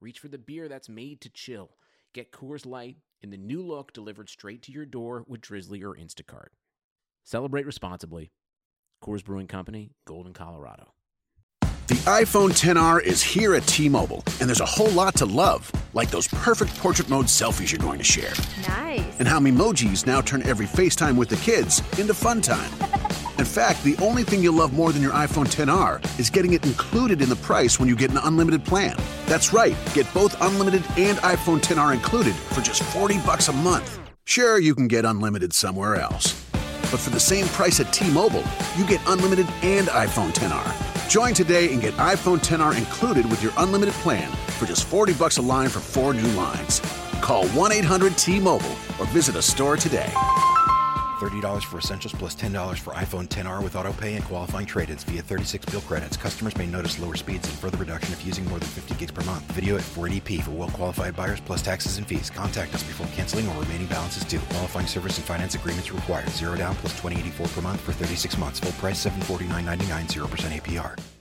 reach for the beer that's made to chill. Get Coors Light in the new look delivered straight to your door with Drizly or Instacart. Celebrate responsibly. Coors Brewing Company, Golden, Colorado. The iPhone 10R is here at T Mobile, and there's a whole lot to love, like those perfect portrait mode selfies you're going to share. Nice. And how emojis now turn every FaceTime with the kids into fun time. In fact, the only thing you'll love more than your iPhone 10R is getting it included in the price when you get an unlimited plan. That's right, get both unlimited and iPhone 10R included for just 40 bucks a month. Sure, you can get unlimited somewhere else. But for the same price at T-Mobile, you get unlimited and iPhone 10R. Join today and get iPhone 10R included with your unlimited plan for just 40 bucks a line for four new lines. Call 1-800-T-Mobile or visit a store today. $30 for essentials plus $10 for iPhone 10R with autopay and qualifying trade-ins via 36 bill credits. Customers may notice lower speeds and further reduction if using more than 50 gigs per month. Video at 480p for well-qualified buyers plus taxes and fees. Contact us before canceling or remaining balances due. Qualifying service and finance agreements required. Zero down plus 2084 per month for 36 months. Full price 749.99. 0% APR.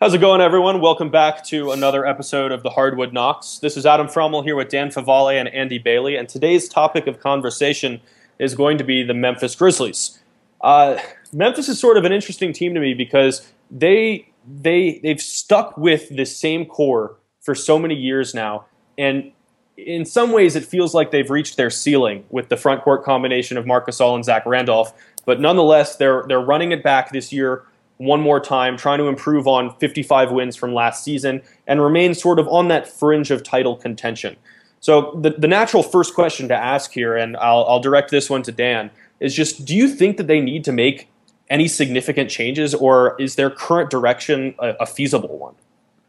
How's it going, everyone? Welcome back to another episode of the Hardwood Knocks. This is Adam Fromal here with Dan Favale and Andy Bailey, and today's topic of conversation is going to be the Memphis Grizzlies. Uh, Memphis is sort of an interesting team to me because they they they've stuck with the same core for so many years now, and in some ways, it feels like they've reached their ceiling with the front court combination of Marcus Gasol and Zach Randolph. But nonetheless, they're they're running it back this year one more time, trying to improve on 55 wins from last season and remain sort of on that fringe of title contention. So the, the natural first question to ask here, and I'll, I'll direct this one to Dan, is just do you think that they need to make any significant changes, or is their current direction a, a feasible one?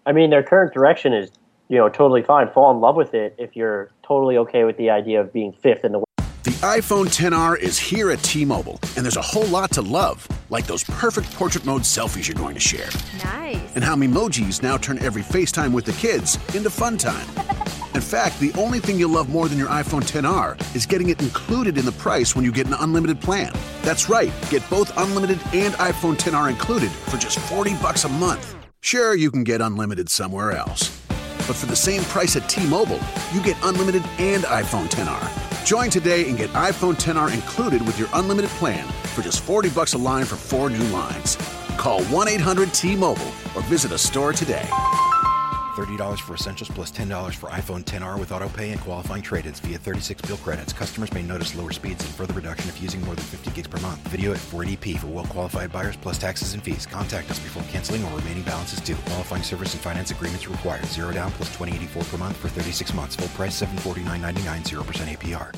I mean, their current direction is, you know, totally fine. Fall in love with it if you're totally okay with the idea of being fifth in the iPhone 10R is here at T-Mobile, and there's a whole lot to love, like those perfect portrait mode selfies you're going to share. Nice. And how emojis now turn every FaceTime with the kids into fun time. In fact, the only thing you'll love more than your iPhone 10R is getting it included in the price when you get an unlimited plan. That's right, get both unlimited and iPhone 10R included for just 40 bucks a month. Sure, you can get unlimited somewhere else. But for the same price at T-Mobile, you get unlimited and iPhone 10R. Join today and get iPhone 10R included with your unlimited plan for just 40 bucks a line for four new lines. Call 1-800-T-Mobile or visit a store today. $30 for essentials plus $10 for iPhone 10R with autopay and qualifying trade-ins via 36 bill credits. Customers may notice lower speeds and further reduction if using more than 50 gigs per month. Video at 480p for well-qualified buyers plus taxes and fees. Contact us before canceling or remaining balances due. Qualifying service and finance agreements required. Zero down plus 2084 per month for 36 months. Full price 749.99. 0% APR.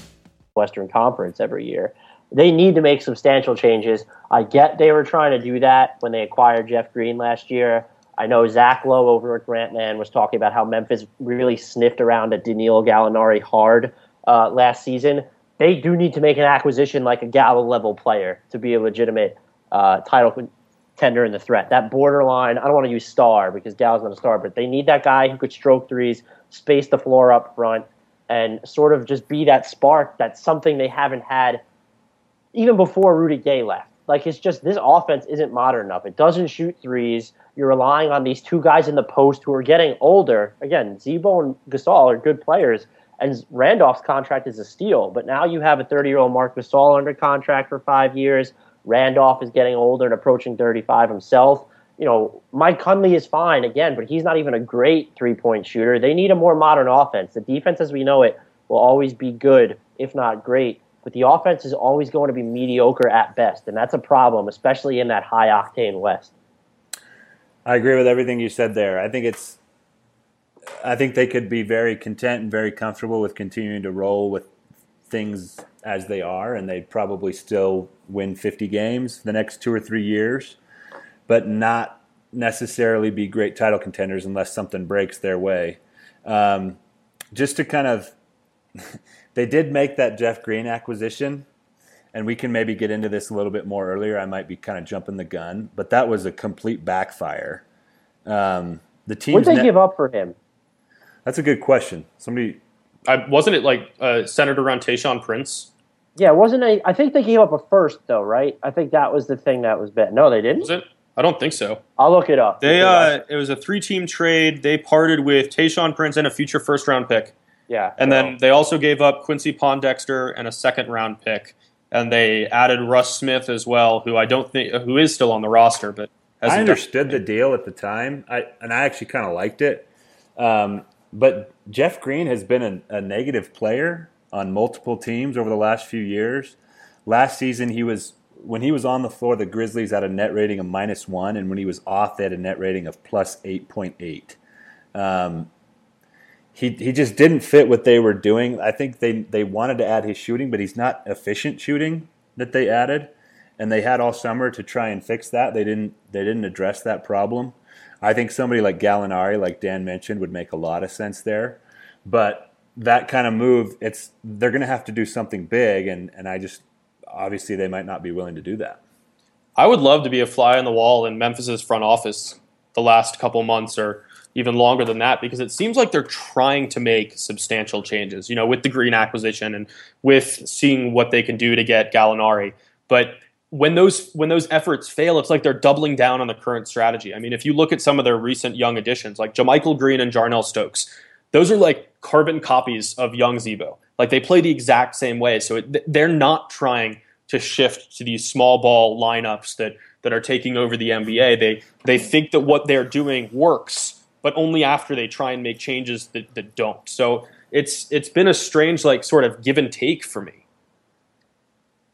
Western Conference every year. They need to make substantial changes. I get they were trying to do that when they acquired Jeff Green last year. I know Zach Lowe over at Grantland was talking about how Memphis really sniffed around at Danilo Gallinari hard uh, last season. They do need to make an acquisition like a Gallo level player to be a legitimate uh, title contender in the threat. That borderline, I don't want to use star because Gallo's not a star, but they need that guy who could stroke threes, space the floor up front, and sort of just be that spark. That's something they haven't had even before Rudy Gay left. Like it's just this offense isn't modern enough. It doesn't shoot threes. You're relying on these two guys in the post who are getting older. Again, Z-Bo and Gasol are good players, and Randolph's contract is a steal. But now you have a 30 year old Mark Gasol under contract for five years. Randolph is getting older and approaching 35 himself. You know, Mike Conley is fine again, but he's not even a great three point shooter. They need a more modern offense. The defense, as we know it, will always be good, if not great. But the offense is always going to be mediocre at best, and that's a problem, especially in that high octane West. I agree with everything you said there. I think it's I think they could be very content and very comfortable with continuing to roll with things as they are, and they'd probably still win 50 games the next two or three years, but not necessarily be great title contenders unless something breaks their way. Um, just to kind of, they did make that Jeff Green acquisition, and we can maybe get into this a little bit more earlier. I might be kind of jumping the gun, but that was a complete backfire. Um, the team. What did they give up for him? That's a good question. Somebody I, wasn't it like uh, centered around Tayshaun Prince? Yeah, wasn't i think they gave up a first though, right? I think that was the thing that was bet. No, they didn't. Was it? I don't think so. I'll look it up. They uh, it was a three team trade. They parted with Tayshaun Prince and a future first round pick. Yeah, And so- then they also gave up Quincy Pondexter and a second round pick. And they added Russ Smith as well, who I don't think who is still on the roster, but I hasn't understood the deal at the time, I, and I actually kind of liked it. Um, but Jeff Green has been a, a negative player on multiple teams over the last few years. Last season, he was when he was on the floor, the Grizzlies had a net rating of minus one, and when he was off, they had a net rating of plus eight point eight. Um, he he just didn't fit what they were doing. I think they they wanted to add his shooting, but he's not efficient shooting that they added, and they had all summer to try and fix that. They didn't they didn't address that problem. I think somebody like Gallinari, like Dan mentioned, would make a lot of sense there. But that kind of move, it's they're going to have to do something big, and and I just obviously they might not be willing to do that. I would love to be a fly on the wall in Memphis's front office the last couple months or even longer than that because it seems like they're trying to make substantial changes, you know, with the Green acquisition and with seeing what they can do to get Gallinari. But when those when those efforts fail, it's like they're doubling down on the current strategy. I mean, if you look at some of their recent young additions, like JaMychal Green and Jarnell Stokes, those are like carbon copies of young Z-Bo. Like they play the exact same way. So it, they're not trying to shift to these small ball lineups that that are taking over the NBA. They they think that what they're doing works, but only after they try and make changes that, that don't. So it's it's been a strange like sort of give and take for me.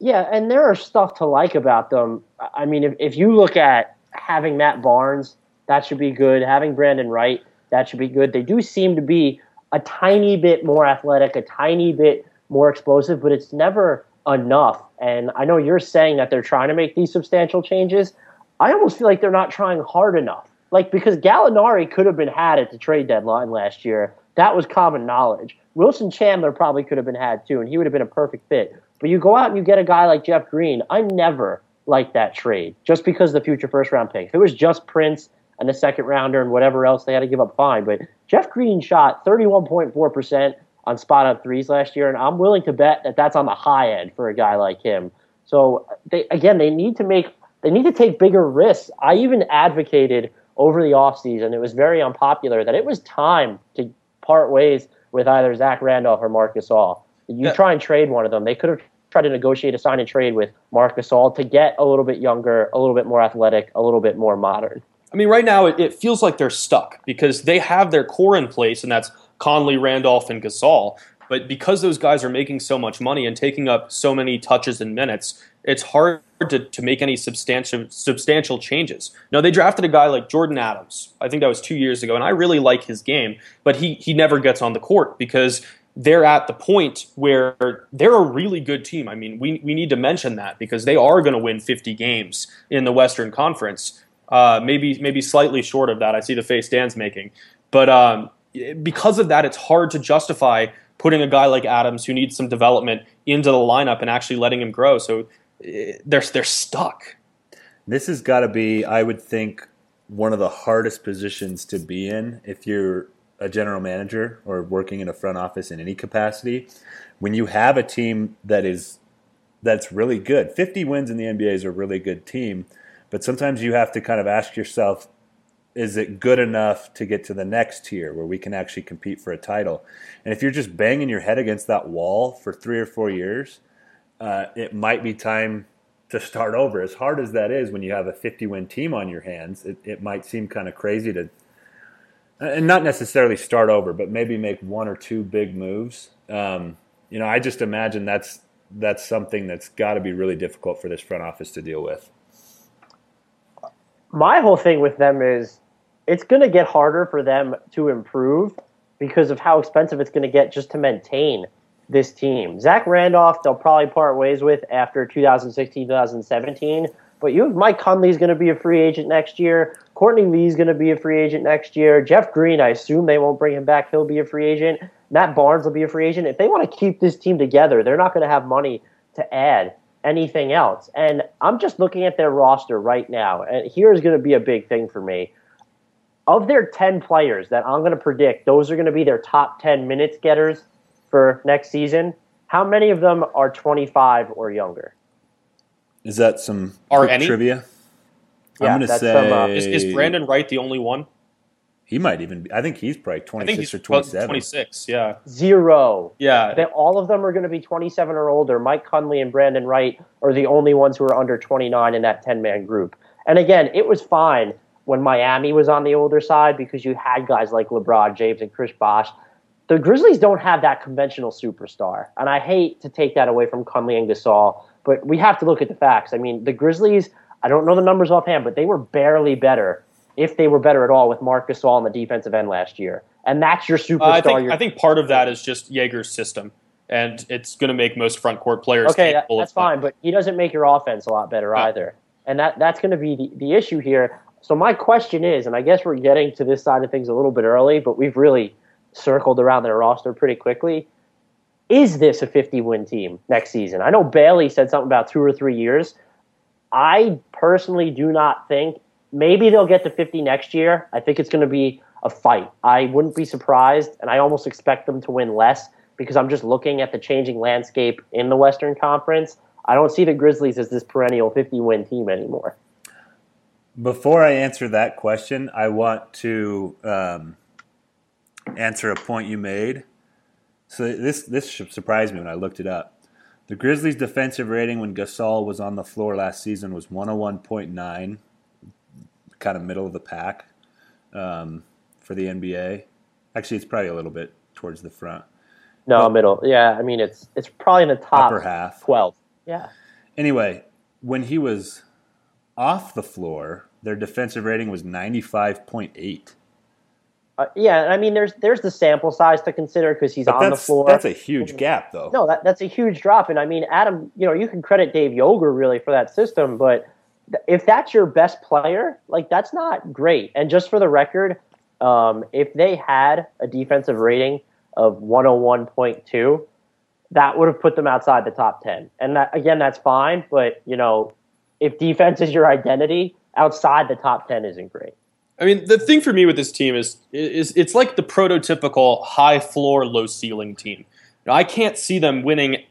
Yeah, and there are stuff to like about them. I mean, if, if you look at having Matt Barnes, that should be good. Having Brandon Wright, that should be good. They do seem to be a tiny bit more athletic, a tiny bit more explosive, but it's never enough. And I know you're saying that they're trying to make these substantial changes. I almost feel like they're not trying hard enough. Like, because Gallinari could have been had at the trade deadline last year. That was common knowledge. Wilson Chandler probably could have been had too, and he would have been a perfect fit. But you go out and you get a guy like Jeff Green. I never liked that trade just because the future first round pick. If it was just Prince and the second rounder and whatever else they had to give up, fine. But Jeff Green shot 31.4% on spot up threes last year, and I'm willing to bet that that's on the high end for a guy like him. So they again, they need to make they need to take bigger risks. I even advocated over the offseason, it was very unpopular, that it was time to part ways with either Zach Randolph or Marc Gasol. You Yeah. try and trade one of them. They could have tried to negotiate a sign and trade with Marc Gasol to get a little bit younger, a little bit more athletic, a little bit more modern. I mean, right now it, it feels like they're stuck because they have their core in place, and that's Conley, Randolph, and Gasol. But because those guys are making so much money and taking up so many touches and minutes, it's hard to, to make any substantial substantial changes. Now they drafted a guy like Jordan Adams. I think that was two years ago, and I really like his game, but he he never gets on the court because they're at the point where they're a really good team. I mean, we, we need to mention that because they are going to win 50 games in the Western Conference. Uh, maybe maybe slightly short of that. I see the face Dan's making, but um, because of that, it's hard to justify putting a guy like Adams who needs some development into the lineup and actually letting him grow. So eh, they're they're stuck. This has got to be, I would think, one of the hardest positions to be in if you're a general manager or working in a front office in any capacity. When you have a team that is that's really good, 50 wins in the NBA is a really good team, but sometimes you have to kind of ask yourself, is it good enough to get to the next tier where we can actually compete for a title? And if you're just banging your head against that wall for three or four years, uh, it might be time to start over. As hard as that is when you have a 50 win team on your hands, it, it might seem kind of crazy to, and not necessarily start over, but maybe make one or two big moves. Um, you know, I just imagine that's that's something that's got to be really difficult for this front office to deal with. my whole thing with them is it's going to get harder for them to improve because of how expensive it's going to get just to maintain this team. Zach Randolph, they'll probably part ways with after 2016, 2017. But you have Mike Conley's going to be a free agent next year. Courtney Lee's going to be a free agent next year. Jeff Green, I assume they won't bring him back. He'll be a free agent. Matt Barnes will be a free agent. If they want to keep this team together, they're not going to have money to add anything else. And I'm just looking at their roster right now, and here's going to be a big thing for me. Of their 10 players that I'm going to predict, those are going to be their top 10 minutes getters for next season. How many of them are 25 or younger? Is that some Are any? trivia? Yeah, I'm going to say some, uh, Is, is Brandon Wright the only one? he might even. Be, I think he's probably I 26 think he's or 27. 26. Yeah, Zero. yeah. They, all of them are going to be 27 or older. Mike Conley and Brandon Wright are the only ones who are under 29 in that 10 man group. And again, it was fine when Miami was on the older side because you had guys like LeBron James and Chris Bosh. The Grizzlies don't have that conventional superstar. And I hate to take that away from Conley and Gasol, but we have to look at the facts. I mean, the Grizzlies, I don't know the numbers offhand, but they were barely better, if they were better at all, with Mark Gasol on the defensive end last year. And that's your superstar. Uh, I think I think part of that is just Joerger's system, and it's going to make most front court players Okay, that, that's fine, but he doesn't make your offense a lot better No. either, and that that's going to be the, the issue here. So my question is, and I guess we're getting to this side of things a little bit early, but we've really circled around their roster pretty quickly. Is this a 50 win team next season? I know Bailey said something about two or three years. I personally do not think maybe they'll get to 50 next year. I think it's going to be a fight. I wouldn't be surprised, and I almost expect them to win less because I'm just looking at the changing landscape in the Western Conference. I don't see the Grizzlies as this perennial 50 win team anymore. Before I answer that question, I want to um, answer a point you made. So this this should surprise me when I looked it up. The Grizzlies' defensive rating when Gasol was on the floor last season was 101.9, kind of middle of the pack um, for the NBA. Actually, it's probably a little bit towards the front, No, middle. Yeah, I mean it's it's probably in the top upper half. 12. Yeah. Anyway, when he was off the floor, their defensive rating was 95.8. Uh, yeah, I mean there's there's the sample size to consider because he's But on the floor. that's a huge gap, though. No, that, that's a huge drop. And I mean, Adam, you know, you can credit Dave Joerger really for that system, but th- if that's your best player, like that's not great. And just for the record, um, if they had a defensive rating of 101.2, that would have put them outside the top 10. And that, again, that's fine. But, you know, if defense is your identity, outside the top 10 isn't great. I mean, the thing for me with this team is is it's like the prototypical high floor, low ceiling team. I can't see them winning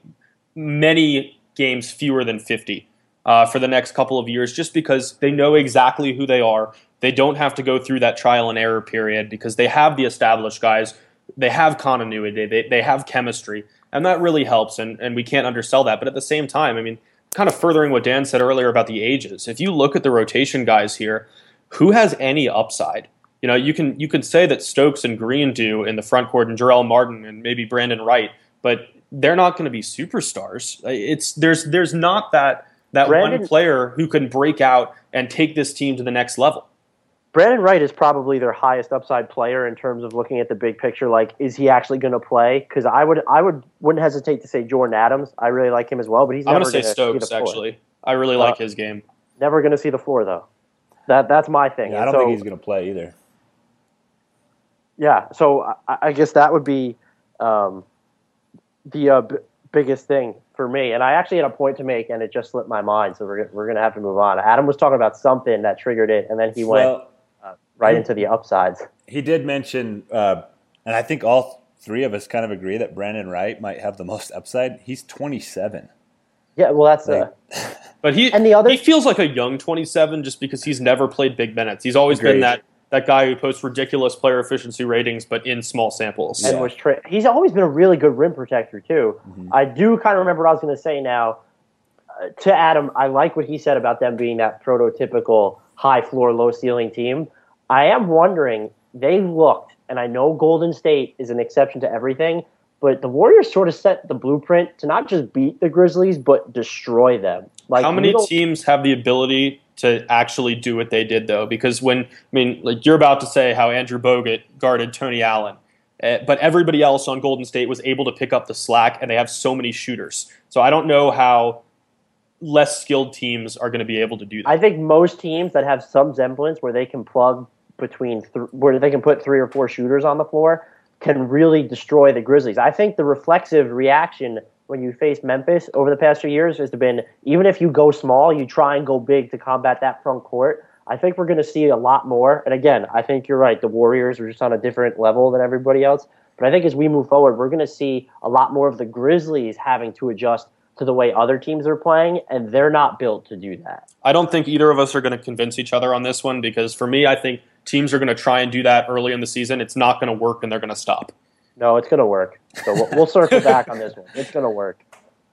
many games fewer than 50 uh, for the next couple of years just because they know exactly who they are. They don't have to go through that trial and error period because they have the established guys. They have continuity. They, they have chemistry. And that really helps. And, and we can't undersell that. But at the same time, I mean, kind of furthering what Dan said earlier about the ages, if you look at the rotation guys here, who has any upside? You know, you can you can say that Stokes and Green do in the front court, and Jarell Martin and maybe Brandon Wright, but they're not going to be superstars. It's there's there's not that that Brandon- one player who can break out and take this team to the next level. Brandon Wright is probably their highest upside player in terms of looking at the big picture. Like, is he actually going to play? Because I would, I would, wouldn't hesitate to say Jordan Adams. I really like him as well, but he's I'm going to say gonna Stokes see the floor. actually. I really Uh, like his game. Never going to see the floor though. That that's my thing. Yeah, I don't so, think he's going to play either. Yeah, so I, I guess that would be um, the uh, b- biggest thing for me. And I actually had a point to make, and it just slipped my mind. So we're we're going to have to move on. Adam was talking about something that triggered it, and then he went Well, right into the upsides. he did mention, uh, and I think all three of us kind of agree that Brandon Wright might have the most upside. He's 27. Yeah, well, that's Like, uh, But he And the other- he feels like a young 27 just because he's never played big minutes. He's always been that that guy who posts ridiculous player efficiency ratings, but in small samples. and Yeah. was tra- he's always been a really good rim protector too. Mm-hmm. I do kind of remember what I was going to say now. Uh, to Adam, I like what he said about them being that prototypical high floor, low ceiling team. I am wondering they looked, and I know Golden State is an exception to everything, but the Warriors sort of set the blueprint to not just beat the Grizzlies but destroy them. Like How many teams have the ability to actually do what they did though? Because when I mean, like you're about to say how Andrew Bogut guarded Tony Allen. Uh, but everybody else on Golden State was able to pick up the slack, and they have so many shooters. So I don't know how less skilled teams are going to be able to do that. I think most teams that have some semblance where they can plug between th- where they can put three or four shooters on the floor can really destroy the Grizzlies. I think the reflexive reaction when you face Memphis over the past few years has been even if you go small, you try and go big to combat that front court. I think we're going to see a lot more. And again, I think you're right. The Warriors are just on a different level than everybody else. But I think as we move forward, we're going to see a lot more of the Grizzlies having to adjust to the way other teams are playing, and they're not built to do that. I don't think either of us are going to convince each other on this one because for me, I think teams are going to try and do that early in the season. It's not going to work, and they're going to stop. No, it's going to work. So we'll, we'll circle back on this one. It's going to work.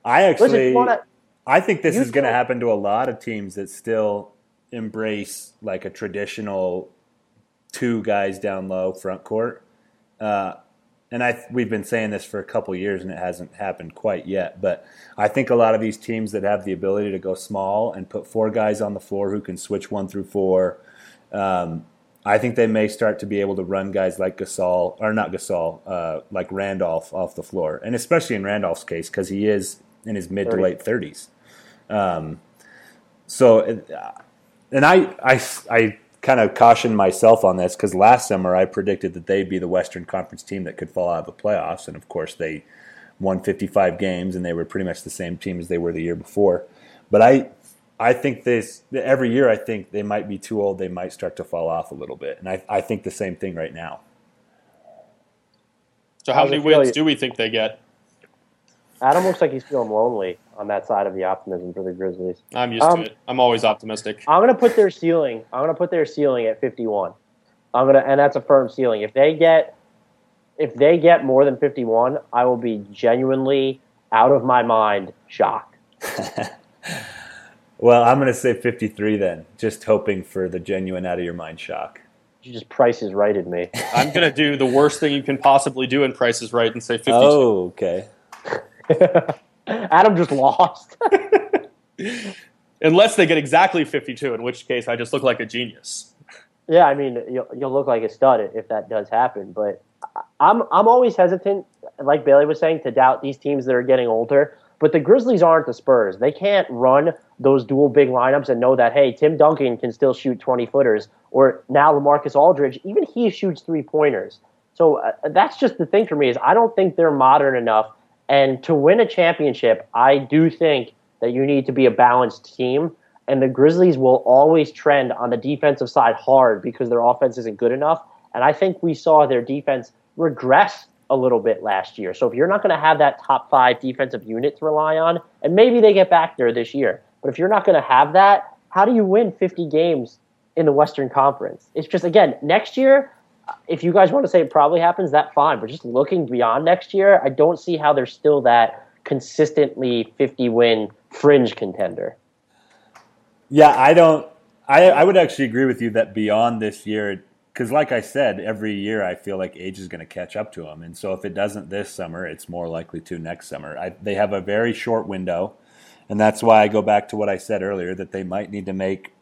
I actually, Listen, wanna, I think this is going to happen to a lot of teams that still embrace like a traditional two guys down low front court. Uh, and I we've been saying this for a couple years and it hasn't happened quite yet. But I think a lot of these teams that have the ability to go small and put four guys on the floor who can switch one through four, um, I think they may start to be able to run guys like Gasol or not Gasol, uh, like Randolph off the floor, and especially in Randolph's case because he is in his mid to late thirties. Um, so, uh, and I, I, I kind of cautioned myself on this because last summer I predicted that they'd be the Western Conference team that could fall out of the playoffs, and of course they won 55 games, and they were pretty much the same team as they were the year before. But I, I think this every year. I think they might be too old. They might start to fall off a little bit, and I, I think the same thing right now. So how many wins do we think they get? Adam looks like he's feeling lonely on that side of the optimism for the Grizzlies. I'm used Um, to it. I'm always optimistic. I'm gonna put their ceiling. I'm gonna put their ceiling at 51. I'm gonna, and that's a firm ceiling. If they get, if they get more than 51, I will be genuinely out of my mind shocked. Well, I'm going to say 53 then, just hoping for the genuine out of your mind shock. You just prices righted me. I'm going to do the worst thing you can possibly do in Price is Right and say 52. Oh, okay. Adam just lost. Unless they get exactly 52, in which case I just look like a genius. yeah, I mean, you'll, you'll look like a stud if that does happen. But I'm I'm always hesitant, like Bailey was saying, to doubt these teams that are getting older. But the Grizzlies aren't the Spurs. They can't run those dual big lineups and know that hey, Tim Duncan can still shoot 20 footers, or now LaMarcus Aldridge, even he shoots three pointers. So uh, that's just the thing for me is I don't think they're modern enough. And to win a championship, I do think that you need to be a balanced team. And the Grizzlies will always trend on the defensive side hard because their offense isn't good enough. And I think we saw their defense regress a little bit last year. So if you're not going to have that top five defensive unit to rely on, and maybe they get back there this year, but if you're not going to have that, how do you win 50 games in the Western Conference? It's just, again, next year, if you guys want to say it probably happens, that fine. But just looking beyond next year, I don't see how they're still that consistently 50 win fringe contender. Yeah, I don't. I, I would actually agree with you that beyond this year, because like I said, every year I feel like age is going to catch up to them, and so if it doesn't this summer, it's more likely to next summer. I, they have a very short window, and that's why I go back to what I said earlier that they might need to make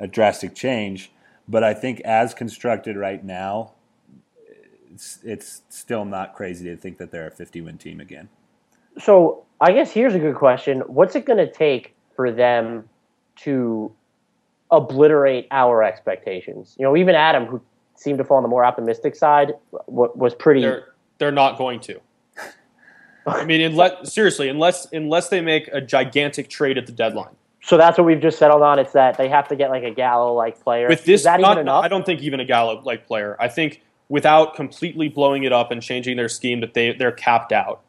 a drastic change. But I think as constructed right now, it's it's still not crazy to think that they're a 50 win team again. So I guess here's a good question: What's it going to take for them to obliterate our expectations? You know, even Adam, who seemed to fall on the more optimistic side, was pretty. They're, they're not going to. I mean, unless, seriously, unless unless they make a gigantic trade at the deadline. So that's what we've just settled on. It's that they have to get like a Gallo like player. With this, Is that not, even enough? I don't think even a Gallo like player. I think without completely blowing it up and changing their scheme, that they they're capped out.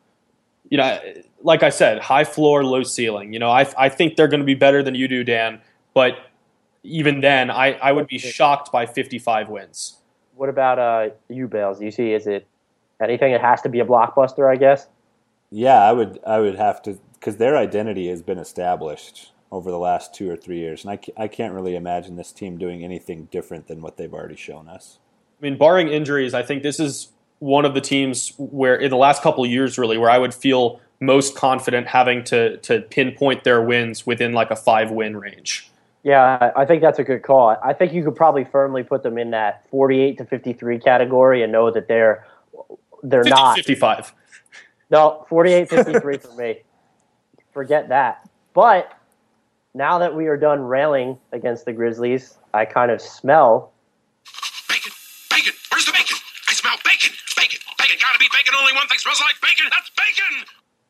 You know, like I said, high floor, low ceiling. You know, I I think they're going to be better than you do, Dan. But even then, I, I would be shocked by 55 wins. What about uh, you, Bales? Do you see? Is it anything? It has to be a blockbuster, I guess. Yeah, I would I would have to because their identity has been established over the last two or three years, and I, I can't really imagine this team doing anything different than what they've already shown us. I mean, barring injuries, I think this is one of the teams where, in the last couple of years, really, where I would feel most confident having to to pinpoint their wins within like a five win range. Yeah, I I think that's a good call. I think you could probably firmly put them in that 48 to 53 category and know that they're they're 50, not. 55. No, 48 53 for me. Forget that. But now that we are done railing against the Grizzlies, I kind of smell Bacon, bacon. Where's the bacon? I smell bacon, bacon, bacon. Gotta be bacon. Only one thing smells like bacon. That's bacon.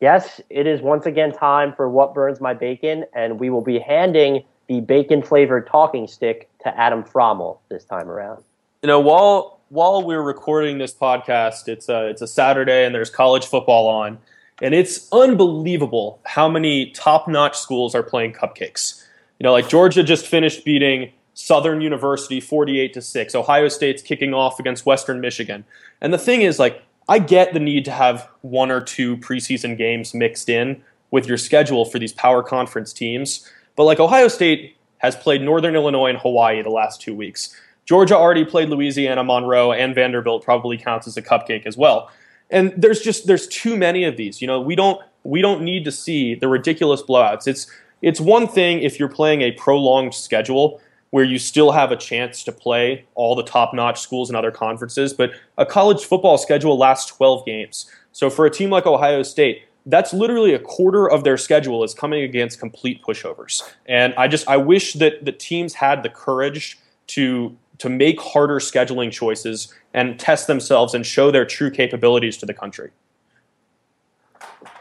Yes, it is once again time for What Burns My Bacon, and we will be handing the bacon flavored talking stick to Adam Fromal this time around. You know, while while we're recording this podcast, it's a it's a Saturday and there's college football on, and it's unbelievable how many top notch schools are playing cupcakes. You know, like Georgia just finished beating Southern University 48 to 6. Ohio State's kicking off against Western Michigan. And the thing is like I get the need to have one or two preseason games mixed in with your schedule for these power conference teams. But like Ohio State has played Northern Illinois and Hawaii the last 2 weeks. Georgia already played Louisiana, Monroe, and Vanderbilt probably counts as a cupcake as well. And there's just there's too many of these. You know, we don't we don't need to see the ridiculous blowouts. It's it's one thing if you're playing a prolonged schedule where you still have a chance to play all the top-notch schools and other conferences, but a college football schedule lasts 12 games. So for a team like Ohio State, that's literally a quarter of their schedule is coming against complete pushovers. And I just I wish that the teams had the courage to to make harder scheduling choices and test themselves and show their true capabilities to the country.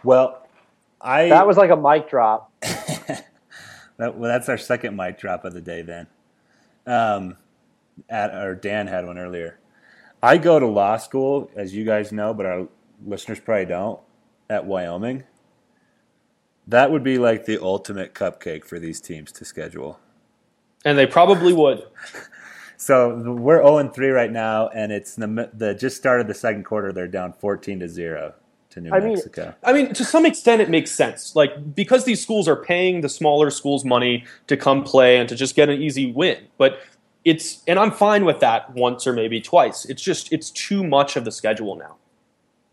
Well, I That was like a mic drop. That, well, that's our second mic drop of the day. Then, um, at or Dan had one earlier. I go to law school, as you guys know, but our listeners probably don't. At Wyoming, that would be like the ultimate cupcake for these teams to schedule. And they probably would. So we're zero and three right now, and it's the, the just started the second quarter. They're down fourteen to zero to New I mean- I mean, to some extent, it makes sense. Like because these schools are paying the smaller schools money to come play and to just get an easy win. But it's and I'm fine with that once or maybe twice. It's just it's too much of the schedule now.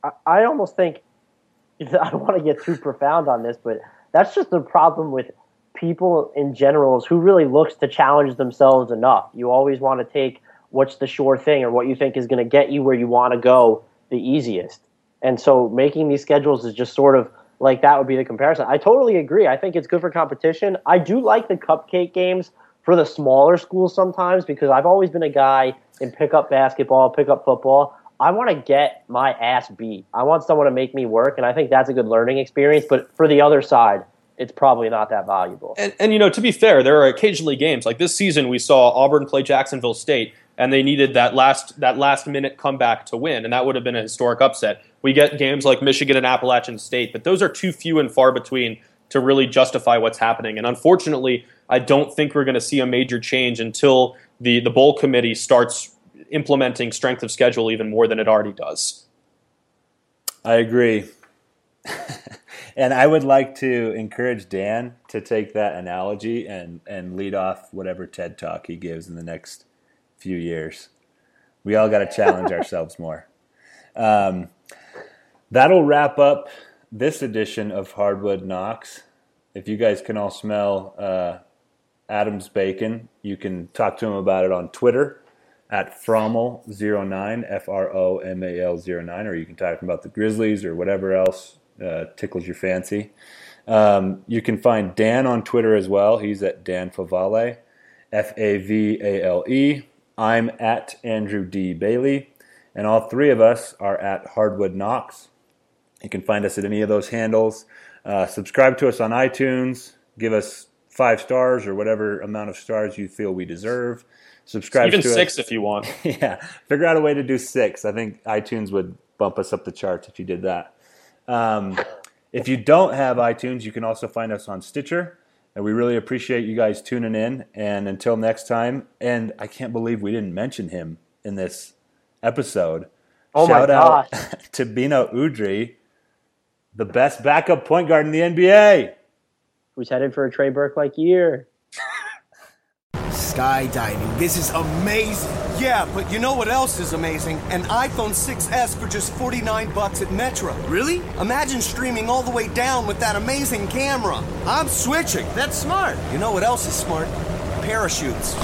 I, I almost think I don't want to get too profound on this, but that's just the problem with people in general is who really looks to challenge themselves enough. You always want to take what's the sure thing or what you think is going to get you where you want to go the easiest. And so making these schedules is just sort of like that would be the comparison. I totally agree. I think it's good for competition. I do like the cupcake games for the smaller schools sometimes because I've always been a guy in pickup basketball, pickup football. I want to get my ass beat. I want someone to make me work, and I think that's a good learning experience. But for the other side, it's probably not that valuable. And, and you know, to be fair, there are occasionally games like this season. We saw Auburn play Jacksonville State, and they needed that last that last minute comeback to win, and that would have been a historic upset. We get games like Michigan and Appalachian State, but those are too few and far between to really justify what's happening. And unfortunately, I don't think we're going to see a major change until the the bowl committee starts implementing strength of schedule even more than it already does. I agree. and I would like to encourage Dan to take that analogy and, and lead off whatever TED talk he gives in the next few years. We all got to challenge ourselves more. Um, that'll wrap up this edition of Hardwood Knocks. If you guys can all smell uh, Adam's bacon, you can talk to him about it on Twitter at Fromal09, F R O M A L 09, or you can talk about the Grizzlies or whatever else uh, tickles your fancy. Um, you can find Dan on Twitter as well. He's at Dan Favale, F A V A L E. I'm at Andrew D. Bailey, and all three of us are at Hardwood Knocks. You can find us at any of those handles. Uh, subscribe to us on iTunes. Give us five stars or whatever amount of stars you feel we deserve. Subscribe to Even to six us. if you want. yeah, figure out a way to do six. I think iTunes would bump us up the charts if you did that. Um, if you don't have iTunes, you can also find us on Stitcher. And we really appreciate you guys tuning in. And until next time, and I can't believe we didn't mention him in this episode. Oh my Shout out gosh. to Beno Udrih, the best backup point guard in the NBA. Who's headed for a Trey Burke like year? Skydiving. This is amazing. Yeah, but you know what else is amazing? An iPhone 6S for just 49 bucks at Metro. Really? Imagine streaming all the way down with that amazing camera. I'm switching. That's smart. You know what else is smart? Parachutes.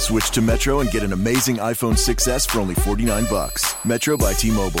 Switch to Metro and get an amazing iPhone 6s for only 49 bucks. Metro by T-Mobile.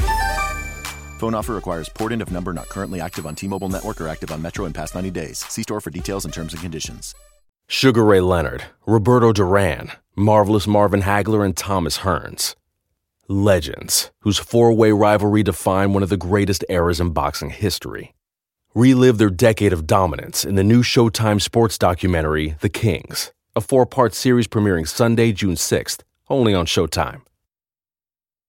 Phone offer requires port in of number not currently active on T-Mobile network or active on Metro in past 90 days. See store for details and terms and conditions. Sugar Ray Leonard, Roberto Duran, Marvelous Marvin Hagler, and Thomas Hearns. Legends, whose four way rivalry defined one of the greatest eras in boxing history. Relive their decade of dominance in the new Showtime sports documentary, The Kings, a four part series premiering Sunday, June 6th, only on Showtime.